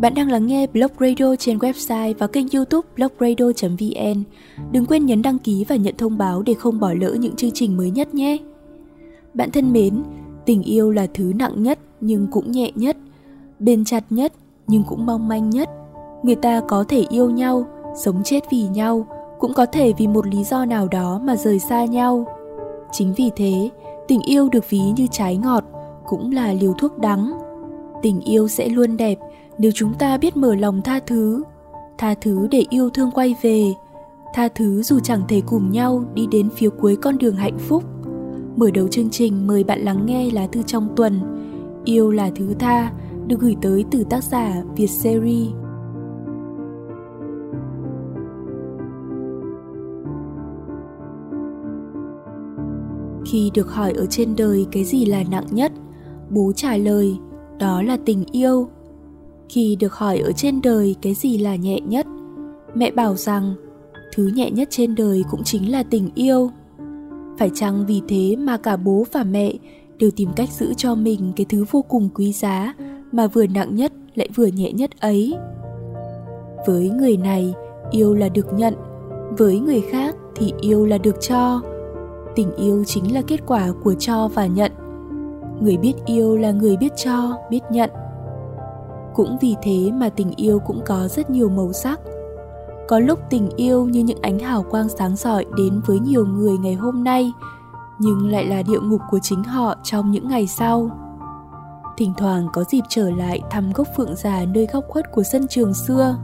Bạn đang lắng nghe Blog Radio trên website và kênh youtube blogradio.vn. Đừng quên nhấn đăng ký và nhận thông báo để không bỏ lỡ những chương trình mới nhất nhé. Bạn thân mến, tình yêu là thứ nặng nhất nhưng cũng nhẹ nhất, bền chặt nhất nhưng cũng mong manh nhất. Người ta có thể yêu nhau, sống chết vì nhau, cũng có thể vì một lý do nào đó mà rời xa nhau. Chính vì thế, tình yêu được ví như trái ngọt, cũng là liều thuốc đắng. Tình yêu sẽ luôn đẹp nếu chúng ta biết mở lòng tha thứ tha thứ để yêu thương quay về, tha thứ dù chẳng thể cùng nhau đi đến phía cuối con đường hạnh phúc, mở đầu chương trình mời bạn lắng nghe lá thư trong tuần, yêu là thứ tha, được gửi tới từ tác giả việt seri. Khi được hỏi ở trên đời cái gì là nặng nhất, bố trả lời, đó là tình yêu khi được hỏi ở trên đời cái gì là nhẹ nhất. Mẹ bảo rằng, thứ nhẹ nhất trên đời cũng chính là tình yêu. Phải chăng vì thế mà cả bố và mẹ đều tìm cách giữ cho mình cái thứ vô cùng quý giá mà vừa nặng nhất lại vừa nhẹ nhất ấy? Với người này, yêu là được nhận, với người khác thì yêu là được cho. Tình yêu chính là kết quả của cho và nhận. Người biết yêu là người biết cho, biết nhận cũng vì thế mà tình yêu cũng có rất nhiều màu sắc. Có lúc tình yêu như những ánh hào quang sáng rọi đến với nhiều người ngày hôm nay, nhưng lại là địa ngục của chính họ trong những ngày sau. Thỉnh thoảng có dịp trở lại thăm gốc phượng già nơi góc khuất của sân trường xưa.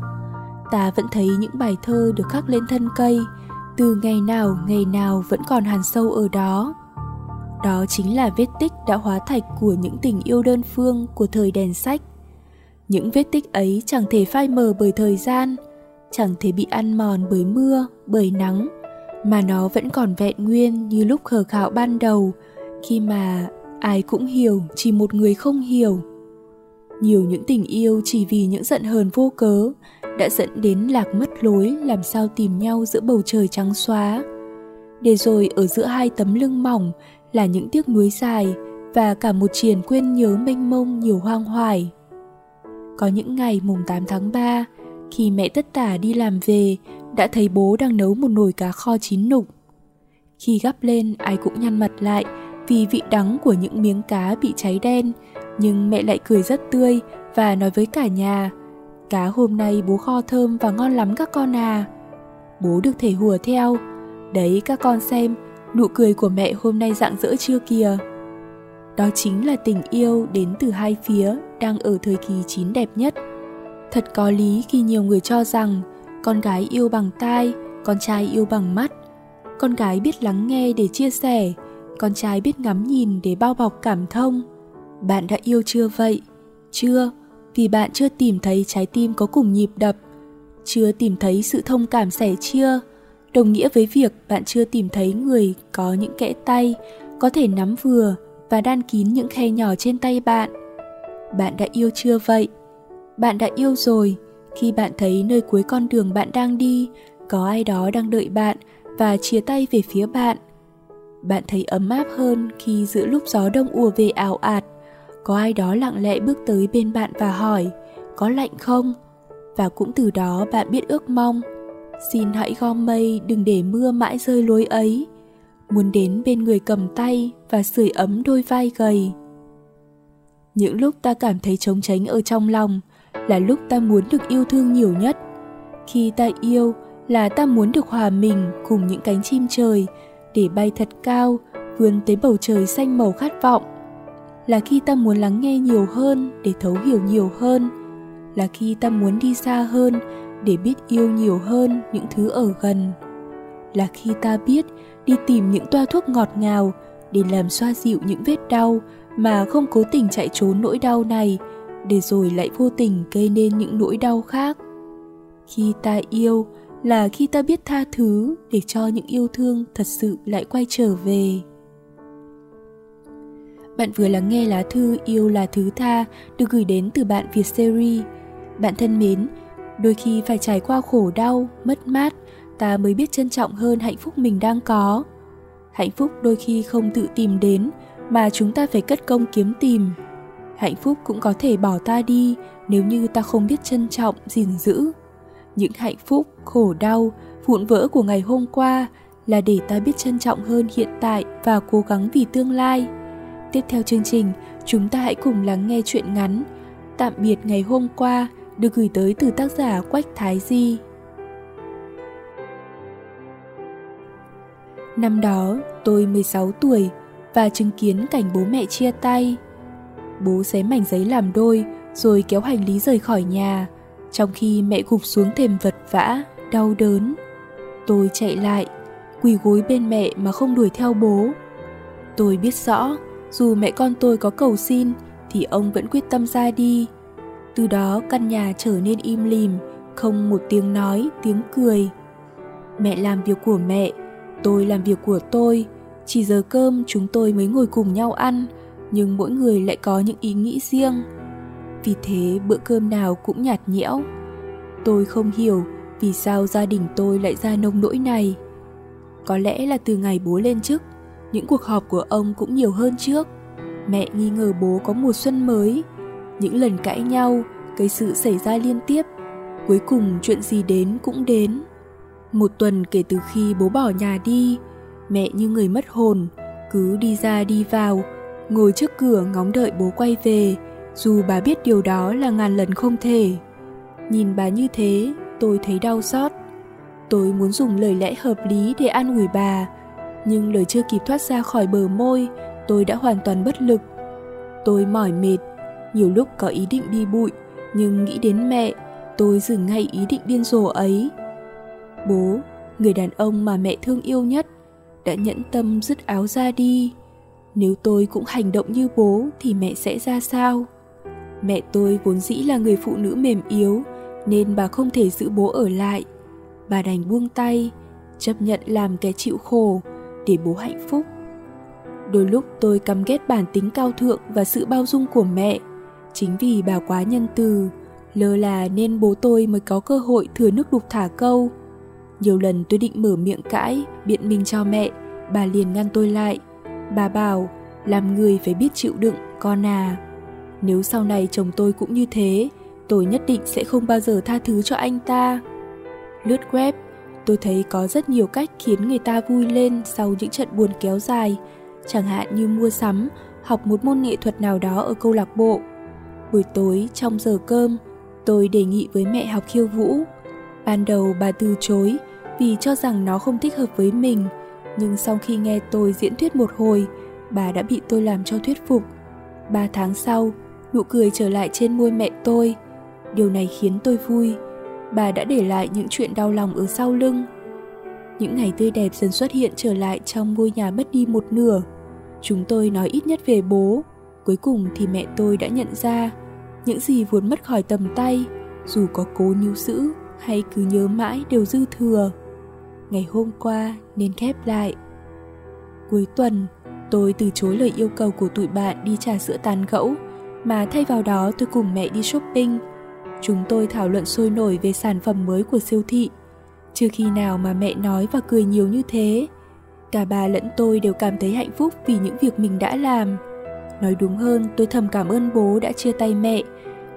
Ta vẫn thấy những bài thơ được khắc lên thân cây, từ ngày nào ngày nào vẫn còn hàn sâu ở đó. Đó chính là vết tích đã hóa thạch của những tình yêu đơn phương của thời đèn sách những vết tích ấy chẳng thể phai mờ bởi thời gian, chẳng thể bị ăn mòn bởi mưa, bởi nắng, mà nó vẫn còn vẹn nguyên như lúc khờ khạo ban đầu, khi mà ai cũng hiểu chỉ một người không hiểu. Nhiều những tình yêu chỉ vì những giận hờn vô cớ đã dẫn đến lạc mất lối làm sao tìm nhau giữa bầu trời trắng xóa. Để rồi ở giữa hai tấm lưng mỏng là những tiếc nuối dài và cả một triền quên nhớ mênh mông nhiều hoang hoài có những ngày mùng 8 tháng 3, khi mẹ tất tả đi làm về, đã thấy bố đang nấu một nồi cá kho chín nục. Khi gắp lên, ai cũng nhăn mặt lại vì vị đắng của những miếng cá bị cháy đen, nhưng mẹ lại cười rất tươi và nói với cả nhà, cá hôm nay bố kho thơm và ngon lắm các con à. Bố được thể hùa theo, đấy các con xem, nụ cười của mẹ hôm nay rạng rỡ chưa kìa đó chính là tình yêu đến từ hai phía đang ở thời kỳ chín đẹp nhất. Thật có lý khi nhiều người cho rằng con gái yêu bằng tai, con trai yêu bằng mắt. Con gái biết lắng nghe để chia sẻ, con trai biết ngắm nhìn để bao bọc cảm thông. Bạn đã yêu chưa vậy? Chưa, vì bạn chưa tìm thấy trái tim có cùng nhịp đập, chưa tìm thấy sự thông cảm sẻ chia. Đồng nghĩa với việc bạn chưa tìm thấy người có những kẽ tay, có thể nắm vừa và đan kín những khe nhỏ trên tay bạn bạn đã yêu chưa vậy? Bạn đã yêu rồi. Khi bạn thấy nơi cuối con đường bạn đang đi, có ai đó đang đợi bạn và chia tay về phía bạn. Bạn thấy ấm áp hơn khi giữa lúc gió đông ùa về ảo ạt, có ai đó lặng lẽ bước tới bên bạn và hỏi, có lạnh không? Và cũng từ đó bạn biết ước mong, xin hãy gom mây, đừng để mưa mãi rơi lối ấy. Muốn đến bên người cầm tay và sưởi ấm đôi vai gầy những lúc ta cảm thấy trống tránh ở trong lòng là lúc ta muốn được yêu thương nhiều nhất. Khi ta yêu là ta muốn được hòa mình cùng những cánh chim trời để bay thật cao, vươn tới bầu trời xanh màu khát vọng. Là khi ta muốn lắng nghe nhiều hơn để thấu hiểu nhiều hơn. Là khi ta muốn đi xa hơn để biết yêu nhiều hơn những thứ ở gần. Là khi ta biết đi tìm những toa thuốc ngọt ngào để làm xoa dịu những vết đau mà không cố tình chạy trốn nỗi đau này, để rồi lại vô tình gây nên những nỗi đau khác. Khi ta yêu là khi ta biết tha thứ để cho những yêu thương thật sự lại quay trở về. Bạn vừa lắng nghe lá thư yêu là thứ tha được gửi đến từ bạn việt series bạn thân mến, đôi khi phải trải qua khổ đau, mất mát, ta mới biết trân trọng hơn hạnh phúc mình đang có. Hạnh phúc đôi khi không tự tìm đến mà chúng ta phải cất công kiếm tìm. Hạnh phúc cũng có thể bỏ ta đi nếu như ta không biết trân trọng gìn giữ. Những hạnh phúc khổ đau vụn vỡ của ngày hôm qua là để ta biết trân trọng hơn hiện tại và cố gắng vì tương lai. Tiếp theo chương trình chúng ta hãy cùng lắng nghe chuyện ngắn tạm biệt ngày hôm qua được gửi tới từ tác giả quách thái di. Năm đó, tôi 16 tuổi và chứng kiến cảnh bố mẹ chia tay. Bố xé mảnh giấy làm đôi rồi kéo hành lý rời khỏi nhà, trong khi mẹ gục xuống thềm vật vã, đau đớn. Tôi chạy lại, quỳ gối bên mẹ mà không đuổi theo bố. Tôi biết rõ, dù mẹ con tôi có cầu xin thì ông vẫn quyết tâm ra đi. Từ đó căn nhà trở nên im lìm, không một tiếng nói, tiếng cười. Mẹ làm việc của mẹ, tôi làm việc của tôi chỉ giờ cơm chúng tôi mới ngồi cùng nhau ăn nhưng mỗi người lại có những ý nghĩ riêng. Vì thế bữa cơm nào cũng nhạt nhẽo. Tôi không hiểu vì sao gia đình tôi lại ra nông nỗi này. Có lẽ là từ ngày bố lên chức những cuộc họp của ông cũng nhiều hơn trước. Mẹ nghi ngờ bố có mùa xuân mới. Những lần cãi nhau cái sự xảy ra liên tiếp cuối cùng chuyện gì đến cũng đến. Một tuần kể từ khi bố bỏ nhà đi, mẹ như người mất hồn, cứ đi ra đi vào, ngồi trước cửa ngóng đợi bố quay về, dù bà biết điều đó là ngàn lần không thể. Nhìn bà như thế, tôi thấy đau xót. Tôi muốn dùng lời lẽ hợp lý để an ủi bà, nhưng lời chưa kịp thoát ra khỏi bờ môi, tôi đã hoàn toàn bất lực. Tôi mỏi mệt, nhiều lúc có ý định đi bụi, nhưng nghĩ đến mẹ, tôi dừng ngay ý định điên rồ ấy Bố, người đàn ông mà mẹ thương yêu nhất, đã nhẫn tâm dứt áo ra đi. Nếu tôi cũng hành động như bố thì mẹ sẽ ra sao? Mẹ tôi vốn dĩ là người phụ nữ mềm yếu, nên bà không thể giữ bố ở lại. Bà đành buông tay, chấp nhận làm kẻ chịu khổ để bố hạnh phúc. Đôi lúc tôi căm ghét bản tính cao thượng và sự bao dung của mẹ, chính vì bà quá nhân từ, lơ là nên bố tôi mới có cơ hội thừa nước đục thả câu. Nhiều lần tôi định mở miệng cãi, biện minh cho mẹ, bà liền ngăn tôi lại. Bà bảo, làm người phải biết chịu đựng, con à. Nếu sau này chồng tôi cũng như thế, tôi nhất định sẽ không bao giờ tha thứ cho anh ta. Lướt web, tôi thấy có rất nhiều cách khiến người ta vui lên sau những trận buồn kéo dài, chẳng hạn như mua sắm, học một môn nghệ thuật nào đó ở câu lạc bộ. Buổi tối trong giờ cơm, tôi đề nghị với mẹ học khiêu vũ. Ban đầu bà từ chối vì cho rằng nó không thích hợp với mình, nhưng sau khi nghe tôi diễn thuyết một hồi, bà đã bị tôi làm cho thuyết phục. Ba tháng sau, nụ cười trở lại trên môi mẹ tôi. Điều này khiến tôi vui. Bà đã để lại những chuyện đau lòng ở sau lưng. Những ngày tươi đẹp dần xuất hiện trở lại trong ngôi nhà mất đi một nửa. Chúng tôi nói ít nhất về bố. Cuối cùng thì mẹ tôi đã nhận ra những gì vốn mất khỏi tầm tay, dù có cố níu giữ hay cứ nhớ mãi đều dư thừa. Ngày hôm qua nên khép lại. Cuối tuần, tôi từ chối lời yêu cầu của tụi bạn đi trà sữa tán gẫu, mà thay vào đó tôi cùng mẹ đi shopping. Chúng tôi thảo luận sôi nổi về sản phẩm mới của siêu thị. Chưa khi nào mà mẹ nói và cười nhiều như thế. Cả bà lẫn tôi đều cảm thấy hạnh phúc vì những việc mình đã làm. Nói đúng hơn, tôi thầm cảm ơn bố đã chia tay mẹ,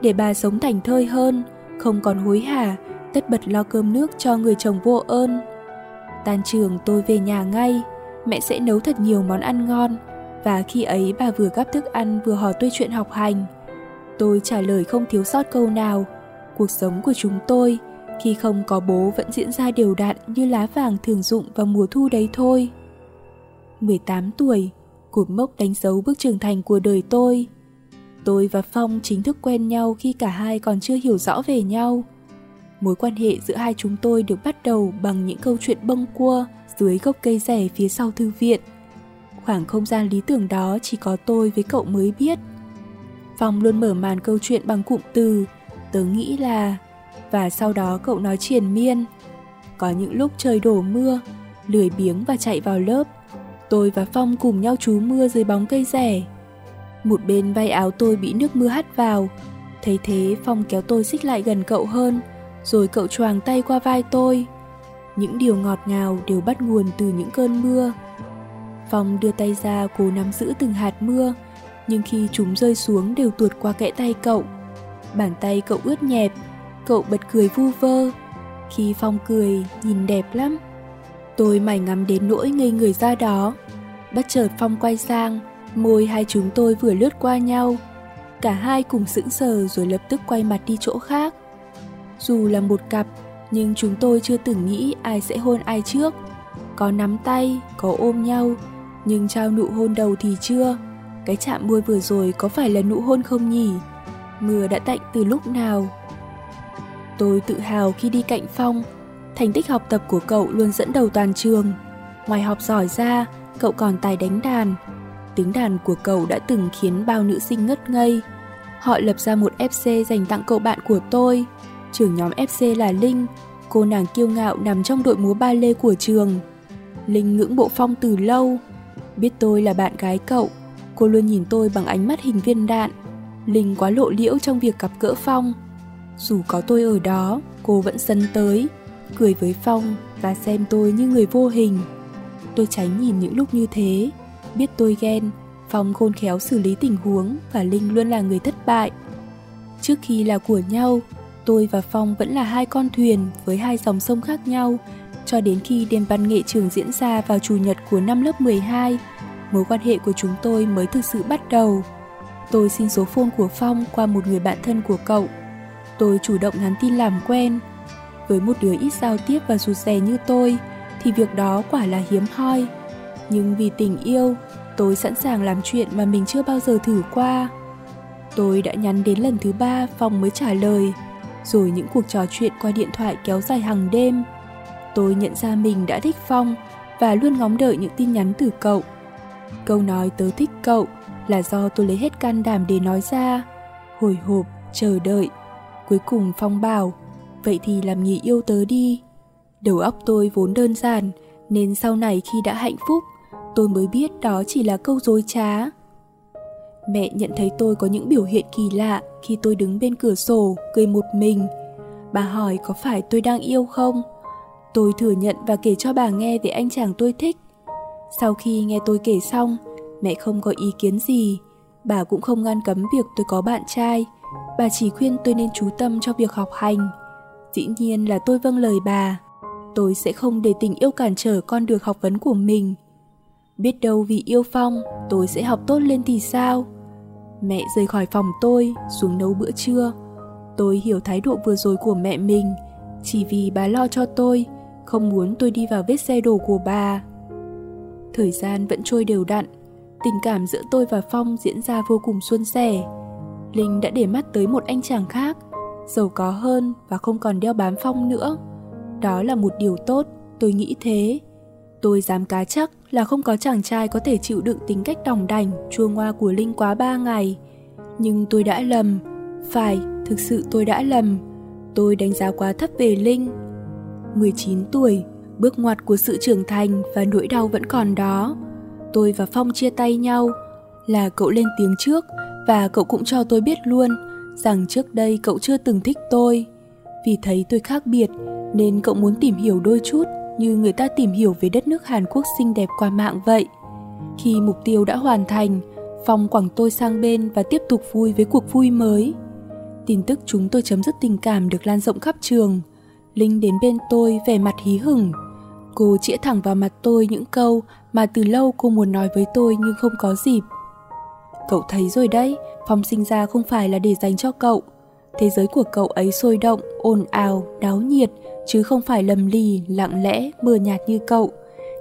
để bà sống thành thơi hơn, không còn hối hả tất bật lo cơm nước cho người chồng vô ơn. Tan trường tôi về nhà ngay, mẹ sẽ nấu thật nhiều món ăn ngon và khi ấy bà vừa gắp thức ăn vừa hỏi tôi chuyện học hành. Tôi trả lời không thiếu sót câu nào. Cuộc sống của chúng tôi khi không có bố vẫn diễn ra đều đặn như lá vàng thường dụng vào mùa thu đấy thôi. 18 tuổi, cột mốc đánh dấu bước trưởng thành của đời tôi. Tôi và Phong chính thức quen nhau khi cả hai còn chưa hiểu rõ về nhau. Mối quan hệ giữa hai chúng tôi được bắt đầu bằng những câu chuyện bâng cua dưới gốc cây rẻ phía sau thư viện. Khoảng không gian lý tưởng đó chỉ có tôi với cậu mới biết. Phong luôn mở màn câu chuyện bằng cụm từ, tớ nghĩ là... Và sau đó cậu nói triền miên. Có những lúc trời đổ mưa, lười biếng và chạy vào lớp. Tôi và Phong cùng nhau trú mưa dưới bóng cây rẻ. Một bên vai áo tôi bị nước mưa hắt vào. Thấy thế Phong kéo tôi xích lại gần cậu hơn, rồi cậu choàng tay qua vai tôi. Những điều ngọt ngào đều bắt nguồn từ những cơn mưa. Phong đưa tay ra cố nắm giữ từng hạt mưa, nhưng khi chúng rơi xuống đều tuột qua kẽ tay cậu. Bàn tay cậu ướt nhẹp, cậu bật cười vu vơ. Khi Phong cười, nhìn đẹp lắm. Tôi mải ngắm đến nỗi ngây người ra đó. Bất chợt Phong quay sang, môi hai chúng tôi vừa lướt qua nhau. Cả hai cùng sững sờ rồi lập tức quay mặt đi chỗ khác. Dù là một cặp, nhưng chúng tôi chưa từng nghĩ ai sẽ hôn ai trước. Có nắm tay, có ôm nhau, nhưng trao nụ hôn đầu thì chưa. Cái chạm môi vừa rồi có phải là nụ hôn không nhỉ? Mưa đã tạnh từ lúc nào? Tôi tự hào khi đi cạnh Phong. Thành tích học tập của cậu luôn dẫn đầu toàn trường. Ngoài học giỏi ra, cậu còn tài đánh đàn. Tiếng đàn của cậu đã từng khiến bao nữ sinh ngất ngây. Họ lập ra một FC dành tặng cậu bạn của tôi. Trưởng nhóm FC là Linh, cô nàng kiêu ngạo nằm trong đội múa ba lê của trường. Linh ngưỡng bộ Phong từ lâu. Biết tôi là bạn gái cậu, cô luôn nhìn tôi bằng ánh mắt hình viên đạn. Linh quá lộ liễu trong việc gặp gỡ Phong. Dù có tôi ở đó, cô vẫn sân tới, cười với Phong và xem tôi như người vô hình. Tôi tránh nhìn những lúc như thế, biết tôi ghen, Phong khôn khéo xử lý tình huống và Linh luôn là người thất bại. Trước khi là của nhau, tôi và Phong vẫn là hai con thuyền với hai dòng sông khác nhau, cho đến khi đêm văn nghệ trường diễn ra vào chủ nhật của năm lớp 12, mối quan hệ của chúng tôi mới thực sự bắt đầu. Tôi xin số phone của Phong qua một người bạn thân của cậu. Tôi chủ động nhắn tin làm quen. Với một đứa ít giao tiếp và rụt rè như tôi, thì việc đó quả là hiếm hoi. Nhưng vì tình yêu, tôi sẵn sàng làm chuyện mà mình chưa bao giờ thử qua. Tôi đã nhắn đến lần thứ ba Phong mới trả lời, rồi những cuộc trò chuyện qua điện thoại kéo dài hàng đêm. Tôi nhận ra mình đã thích Phong và luôn ngóng đợi những tin nhắn từ cậu. Câu nói tớ thích cậu là do tôi lấy hết can đảm để nói ra. Hồi hộp, chờ đợi. Cuối cùng Phong bảo, vậy thì làm nghỉ yêu tớ đi. Đầu óc tôi vốn đơn giản, nên sau này khi đã hạnh phúc, tôi mới biết đó chỉ là câu dối trá. Mẹ nhận thấy tôi có những biểu hiện kỳ lạ khi tôi đứng bên cửa sổ, cười một mình. Bà hỏi có phải tôi đang yêu không? Tôi thừa nhận và kể cho bà nghe về anh chàng tôi thích. Sau khi nghe tôi kể xong, mẹ không có ý kiến gì. Bà cũng không ngăn cấm việc tôi có bạn trai. Bà chỉ khuyên tôi nên chú tâm cho việc học hành. Dĩ nhiên là tôi vâng lời bà. Tôi sẽ không để tình yêu cản trở con đường học vấn của mình. Biết đâu vì yêu Phong, tôi sẽ học tốt lên thì sao? Mẹ rời khỏi phòng tôi, xuống nấu bữa trưa. Tôi hiểu thái độ vừa rồi của mẹ mình, chỉ vì bà lo cho tôi, không muốn tôi đi vào vết xe đổ của bà. Thời gian vẫn trôi đều đặn, tình cảm giữa tôi và Phong diễn ra vô cùng suôn sẻ. Linh đã để mắt tới một anh chàng khác, giàu có hơn và không còn đeo bám Phong nữa. Đó là một điều tốt, tôi nghĩ thế. Tôi dám cá chắc là không có chàng trai có thể chịu đựng tính cách đỏng đành, chua ngoa của Linh quá ba ngày. Nhưng tôi đã lầm. Phải, thực sự tôi đã lầm. Tôi đánh giá quá thấp về Linh. 19 tuổi, bước ngoặt của sự trưởng thành và nỗi đau vẫn còn đó. Tôi và Phong chia tay nhau, là cậu lên tiếng trước và cậu cũng cho tôi biết luôn rằng trước đây cậu chưa từng thích tôi. Vì thấy tôi khác biệt nên cậu muốn tìm hiểu đôi chút như người ta tìm hiểu về đất nước Hàn Quốc xinh đẹp qua mạng vậy. Khi mục tiêu đã hoàn thành, Phong quẳng tôi sang bên và tiếp tục vui với cuộc vui mới. Tin tức chúng tôi chấm dứt tình cảm được lan rộng khắp trường. Linh đến bên tôi vẻ mặt hí hửng. Cô chĩa thẳng vào mặt tôi những câu mà từ lâu cô muốn nói với tôi nhưng không có dịp. Cậu thấy rồi đấy, Phong sinh ra không phải là để dành cho cậu. Thế giới của cậu ấy sôi động, ồn ào, đáo nhiệt, chứ không phải lầm lì, lặng lẽ, mờ nhạt như cậu.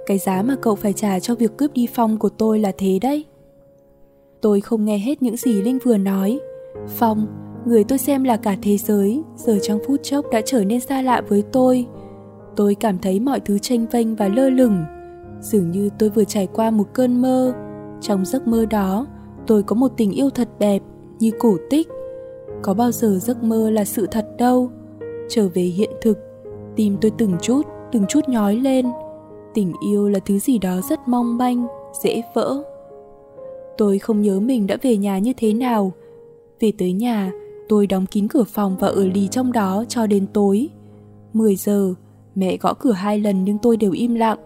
Cái giá mà cậu phải trả cho việc cướp đi Phong của tôi là thế đấy. Tôi không nghe hết những gì Linh vừa nói. Phong, người tôi xem là cả thế giới, giờ trong phút chốc đã trở nên xa lạ với tôi. Tôi cảm thấy mọi thứ tranh vênh và lơ lửng. Dường như tôi vừa trải qua một cơn mơ. Trong giấc mơ đó, tôi có một tình yêu thật đẹp, như cổ tích. Có bao giờ giấc mơ là sự thật đâu. Trở về hiện thực, tim tôi từng chút, từng chút nhói lên. Tình yêu là thứ gì đó rất mong manh, dễ vỡ. Tôi không nhớ mình đã về nhà như thế nào. Về tới nhà, tôi đóng kín cửa phòng và ở lì trong đó cho đến tối. 10 giờ, mẹ gõ cửa hai lần nhưng tôi đều im lặng.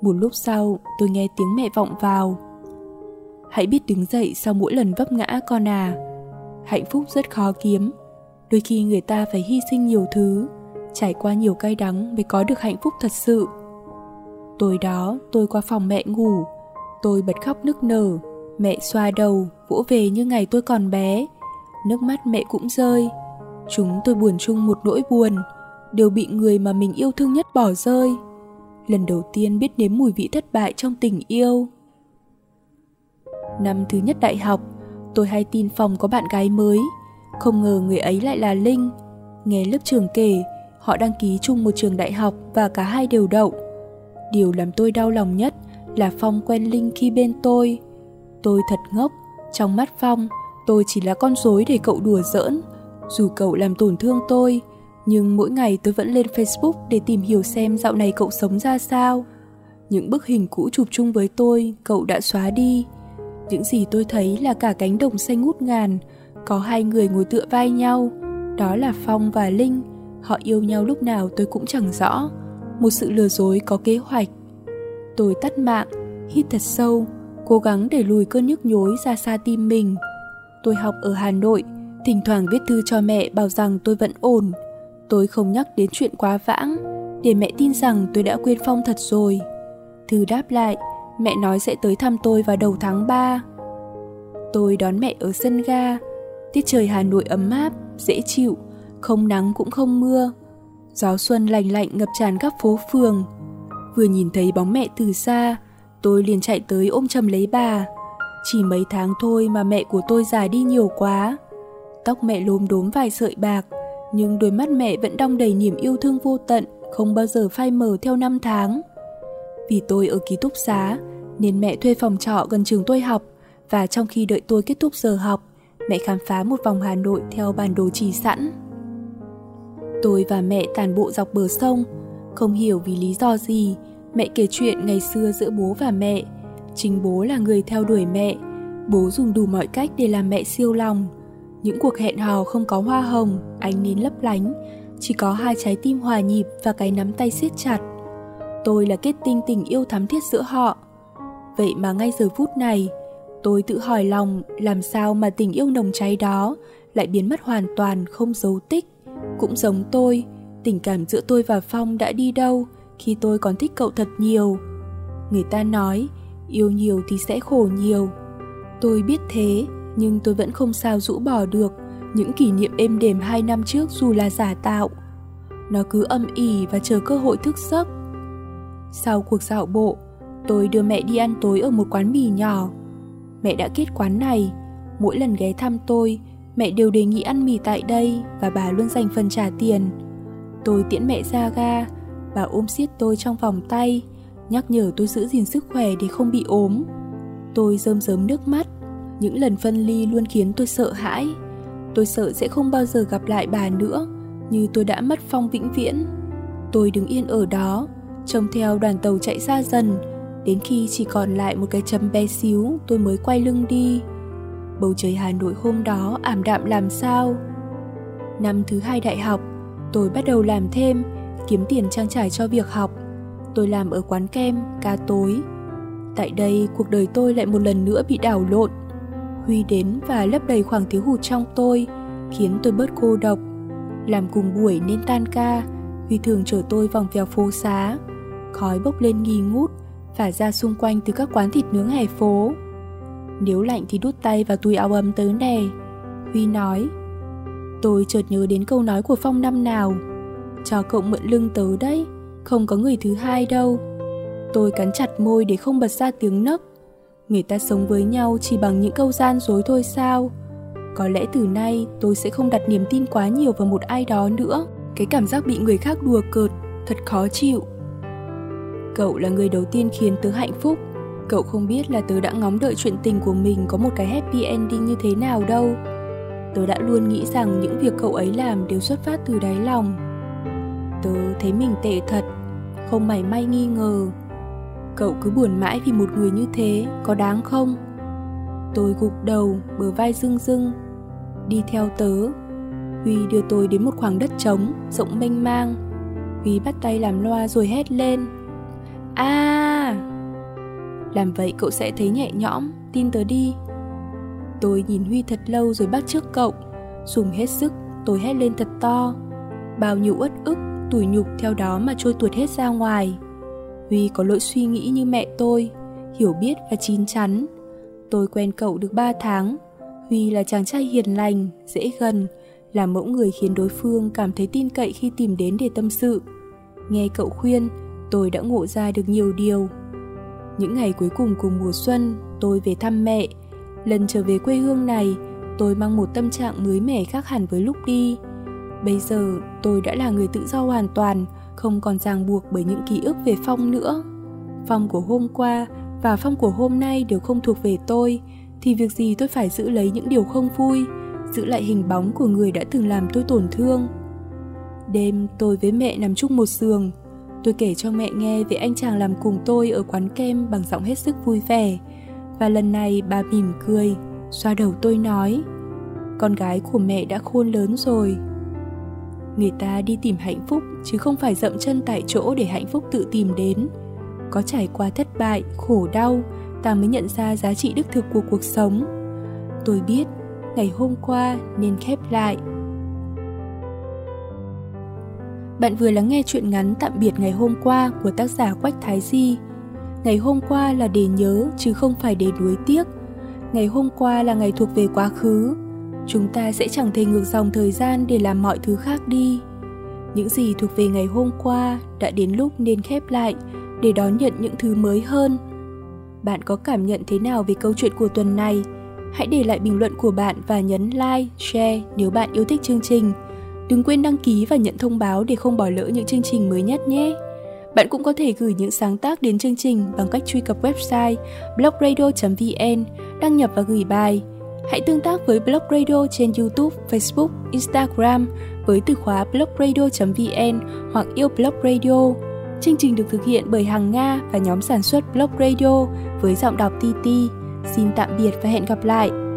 Một lúc sau, tôi nghe tiếng mẹ vọng vào. hãy biết đứng dậy sau mỗi lần vấp ngã con à. Hạnh phúc rất khó kiếm, đôi khi người ta phải hy sinh nhiều thứ, trải qua nhiều cay đắng mới có được hạnh phúc thật sự. Tối đó, tôi qua phòng mẹ ngủ, tôi bật khóc nức nở, mẹ xoa đầu, vỗ về như ngày tôi còn bé. Nước mắt mẹ cũng rơi. Chúng tôi buồn chung một nỗi buồn, đều bị người mà mình yêu thương nhất bỏ rơi. Lần đầu tiên biết nếm mùi vị thất bại trong tình yêu. Năm thứ nhất đại học, tôi hay tin phòng có bạn gái mới. Không ngờ người ấy lại là Linh. Nghe lớp trường kể, họ đăng ký chung một trường đại học và cả hai đều đậu. Điều làm tôi đau lòng nhất là Phong quen Linh khi bên tôi. Tôi thật ngốc, trong mắt Phong, tôi chỉ là con rối để cậu đùa giỡn. Dù cậu làm tổn thương tôi, nhưng mỗi ngày tôi vẫn lên Facebook để tìm hiểu xem dạo này cậu sống ra sao. Những bức hình cũ chụp chung với tôi, cậu đã xóa đi. Những gì tôi thấy là cả cánh đồng xanh ngút ngàn, có hai người ngồi tựa vai nhau, đó là Phong và Linh. Họ yêu nhau lúc nào tôi cũng chẳng rõ. Một sự lừa dối có kế hoạch. Tôi tắt mạng, hít thật sâu, cố gắng để lùi cơn nhức nhối ra xa tim mình. Tôi học ở Hà Nội, thỉnh thoảng viết thư cho mẹ bảo rằng tôi vẫn ổn. Tôi không nhắc đến chuyện quá vãng, để mẹ tin rằng tôi đã quên Phong thật rồi. Thư đáp lại, mẹ nói sẽ tới thăm tôi vào đầu tháng 3. Tôi đón mẹ ở sân ga, tiết trời Hà Nội ấm áp, dễ chịu, không nắng cũng không mưa. Gió xuân lành lạnh ngập tràn các phố phường. Vừa nhìn thấy bóng mẹ từ xa, tôi liền chạy tới ôm chầm lấy bà. Chỉ mấy tháng thôi mà mẹ của tôi già đi nhiều quá. Tóc mẹ lốm đốm vài sợi bạc, nhưng đôi mắt mẹ vẫn đong đầy niềm yêu thương vô tận, không bao giờ phai mờ theo năm tháng. Vì tôi ở ký túc xá, nên mẹ thuê phòng trọ gần trường tôi học, và trong khi đợi tôi kết thúc giờ học, mẹ khám phá một vòng Hà Nội theo bản đồ chỉ sẵn. Tôi và mẹ tàn bộ dọc bờ sông, không hiểu vì lý do gì, mẹ kể chuyện ngày xưa giữa bố và mẹ. Chính bố là người theo đuổi mẹ, bố dùng đủ mọi cách để làm mẹ siêu lòng. Những cuộc hẹn hò không có hoa hồng, ánh nến lấp lánh, chỉ có hai trái tim hòa nhịp và cái nắm tay siết chặt. Tôi là kết tinh tình yêu thắm thiết giữa họ. Vậy mà ngay giờ phút này, tôi tự hỏi lòng làm sao mà tình yêu nồng cháy đó lại biến mất hoàn toàn không dấu tích. Cũng giống tôi, tình cảm giữa tôi và Phong đã đi đâu khi tôi còn thích cậu thật nhiều. Người ta nói, yêu nhiều thì sẽ khổ nhiều. Tôi biết thế, nhưng tôi vẫn không sao rũ bỏ được những kỷ niệm êm đềm hai năm trước dù là giả tạo. Nó cứ âm ỉ và chờ cơ hội thức giấc. Sau cuộc dạo bộ, tôi đưa mẹ đi ăn tối ở một quán mì nhỏ. Mẹ đã kết quán này, mỗi lần ghé thăm tôi, mẹ đều đề nghị ăn mì tại đây và bà luôn dành phần trả tiền. Tôi tiễn mẹ ra ga, bà ôm siết tôi trong vòng tay, nhắc nhở tôi giữ gìn sức khỏe để không bị ốm. Tôi rơm rớm nước mắt, những lần phân ly luôn khiến tôi sợ hãi. Tôi sợ sẽ không bao giờ gặp lại bà nữa, như tôi đã mất Phong vĩnh viễn. Tôi đứng yên ở đó, trông theo đoàn tàu chạy xa dần, đến khi chỉ còn lại một cái chấm bé xíu tôi mới quay lưng đi. Bầu trời Hà Nội hôm đó ảm đạm làm sao. Năm thứ hai đại học, tôi bắt đầu làm thêm, kiếm tiền trang trải cho việc học. Tôi làm ở quán kem, ca tối. Tại đây, cuộc đời tôi lại một lần nữa bị đảo lộn. Huy đến và lấp đầy khoảng thiếu hụt trong tôi, khiến tôi bớt cô độc. Làm cùng buổi nên tan ca, Huy thường chở tôi vòng vèo phố xá. Khói bốc lên nghi ngút, phả ra xung quanh từ các quán thịt nướng hè phố. Nếu lạnh thì đút tay vào túi áo ấm tớ nè. Huy nói. Tôi chợt nhớ đến câu nói của Phong năm nào. Cho cậu mượn lưng tớ đấy, không có người thứ hai đâu. Tôi cắn chặt môi để không bật ra tiếng nấc. Người ta sống với nhau chỉ bằng những câu gian dối thôi sao? Có lẽ từ nay tôi sẽ không đặt niềm tin quá nhiều vào một ai đó nữa. Cái cảm giác bị người khác đùa cợt, thật khó chịu. Cậu là người đầu tiên khiến tớ hạnh phúc. Cậu không biết là tớ đã ngóng đợi chuyện tình của mình có một cái happy ending như thế nào đâu. Tớ đã luôn nghĩ rằng những việc cậu ấy làm đều xuất phát từ đáy lòng. Tớ thấy mình tệ thật, không mảy may nghi ngờ. Cậu cứ buồn mãi vì một người như thế, có đáng không? Tôi gục đầu, bờ vai rưng rưng. Đi theo tớ, Huy đưa tôi đến một khoảng đất trống, rộng mênh mang. Huy bắt tay làm loa rồi hét lên. À! Làm vậy cậu sẽ thấy nhẹ nhõm, tin tớ đi. Tôi nhìn Huy thật lâu rồi bắt trước cậu. Dùng hết sức, tôi hét lên thật to. Bao nhiêu uất ức, tủi nhục theo đó mà trôi tuột hết ra ngoài. Huy có lỗi suy nghĩ như mẹ tôi, hiểu biết và chín chắn. Tôi quen cậu được 3 tháng. Huy là chàng trai hiền lành, dễ gần, là mẫu người khiến đối phương cảm thấy tin cậy khi tìm đến để tâm sự. Nghe cậu khuyên, tôi đã ngộ ra được nhiều điều. Những ngày cuối cùng của mùa xuân, tôi về thăm mẹ. Lần trở về quê hương này, tôi mang một tâm trạng mới mẻ khác hẳn với lúc đi. Bây giờ, tôi đã là người tự do hoàn toàn, không còn ràng buộc bởi những ký ức về Phong nữa. Phong của hôm qua và Phong của hôm nay đều không thuộc về tôi, thì việc gì tôi phải giữ lấy những điều không vui, giữ lại hình bóng của người đã từng làm tôi tổn thương. Đêm tôi với mẹ nằm chung một giường, tôi kể cho mẹ nghe về anh chàng làm cùng tôi ở quán kem bằng giọng hết sức vui vẻ. Và lần này bà mỉm cười, xoa đầu tôi nói, con gái của mẹ đã khôn lớn rồi. Người ta đi tìm hạnh phúc chứ không phải dậm chân tại chỗ để hạnh phúc tự tìm đến. Có trải qua thất bại, khổ đau, ta mới nhận ra giá trị đích thực của cuộc sống. Tôi biết ngày hôm qua nên khép lại. Bạn vừa lắng nghe chuyện ngắn Tạm biệt ngày hôm qua của tác giả Quách Thái Di. Ngày hôm qua là để nhớ chứ không phải để nuối tiếc. Ngày hôm qua là ngày thuộc về quá khứ. Chúng ta sẽ chẳng thể ngược dòng thời gian để làm mọi thứ khác đi. Những gì thuộc về ngày hôm qua đã đến lúc nên khép lại để đón nhận những thứ mới hơn. Bạn có cảm nhận thế nào về câu chuyện của tuần này? Hãy để lại bình luận của bạn và nhấn like, share nếu bạn yêu thích chương trình. Đừng quên đăng ký và nhận thông báo để không bỏ lỡ những chương trình mới nhất nhé. Bạn cũng có thể gửi những sáng tác đến chương trình bằng cách truy cập website blogradio.vn, đăng nhập và gửi bài. Hãy tương tác với Blog Radio trên YouTube, Facebook, Instagram với từ khóa blogradio.vn hoặc yêu Blog Radio. Chương trình được thực hiện bởi Hằng Nga và nhóm sản xuất Blog Radio với giọng đọc TT. Xin tạm biệt và hẹn gặp lại!